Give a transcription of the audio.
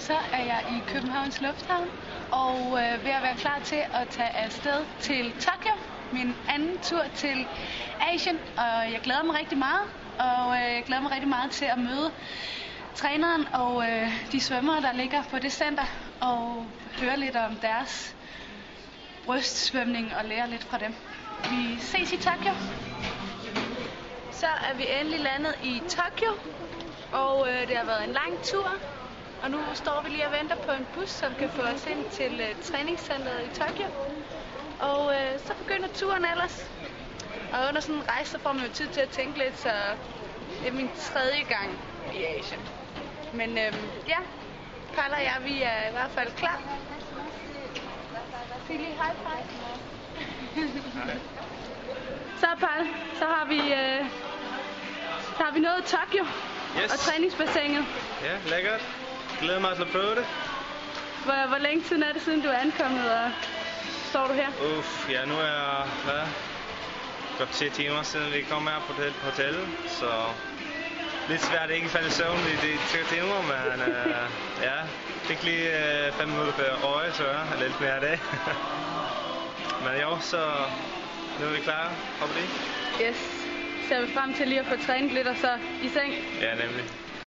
så er jeg i Københavns Lufthavn og øh, ved at være klar til at tage afsted til Tokyo. Min anden tur til Asien, og jeg glæder mig rigtig meget. Og øh, jeg glæder mig rigtig meget til at møde træneren og øh, de svømmere, der ligger på det center, og høre lidt om deres brystsvømning og lære lidt fra dem. Vi ses i Tokyo. Så er vi endelig landet i Tokyo, og øh, det har været en lang tur. Og nu står vi lige og venter på en bus, som kan få os ind til øh, træningscenteret i Tokyo. Og øh, så begynder turen ellers. Og under sådan en rejse, så får man jo tid til at tænke lidt, så det er min tredje gang i Asien. Men øh, ja, Karl og jeg, vi er i hvert fald klar. Sig lige high five. så Paul, så har vi, øh, så har vi nået Tokyo Yes. og træningsbassinet. Ja, lækkert. Glæder mig til at prøve det. Hvor, hvor længe siden er det siden, du er ankommet, og står du her? Uff, ja, nu er jeg, hvad? Godt 10 timer siden vi kom her på hotel- på hotellet, så lidt svært at ikke falde i søvn i de 3 timer, men øh, ja, fik lige øh, 5 minutter per øje, så jeg er lidt mere af det. men jo, så nu er vi klar, håber det. Yes. Ser vi frem til lige at få trænet lidt og så i seng. Ja, nemlig.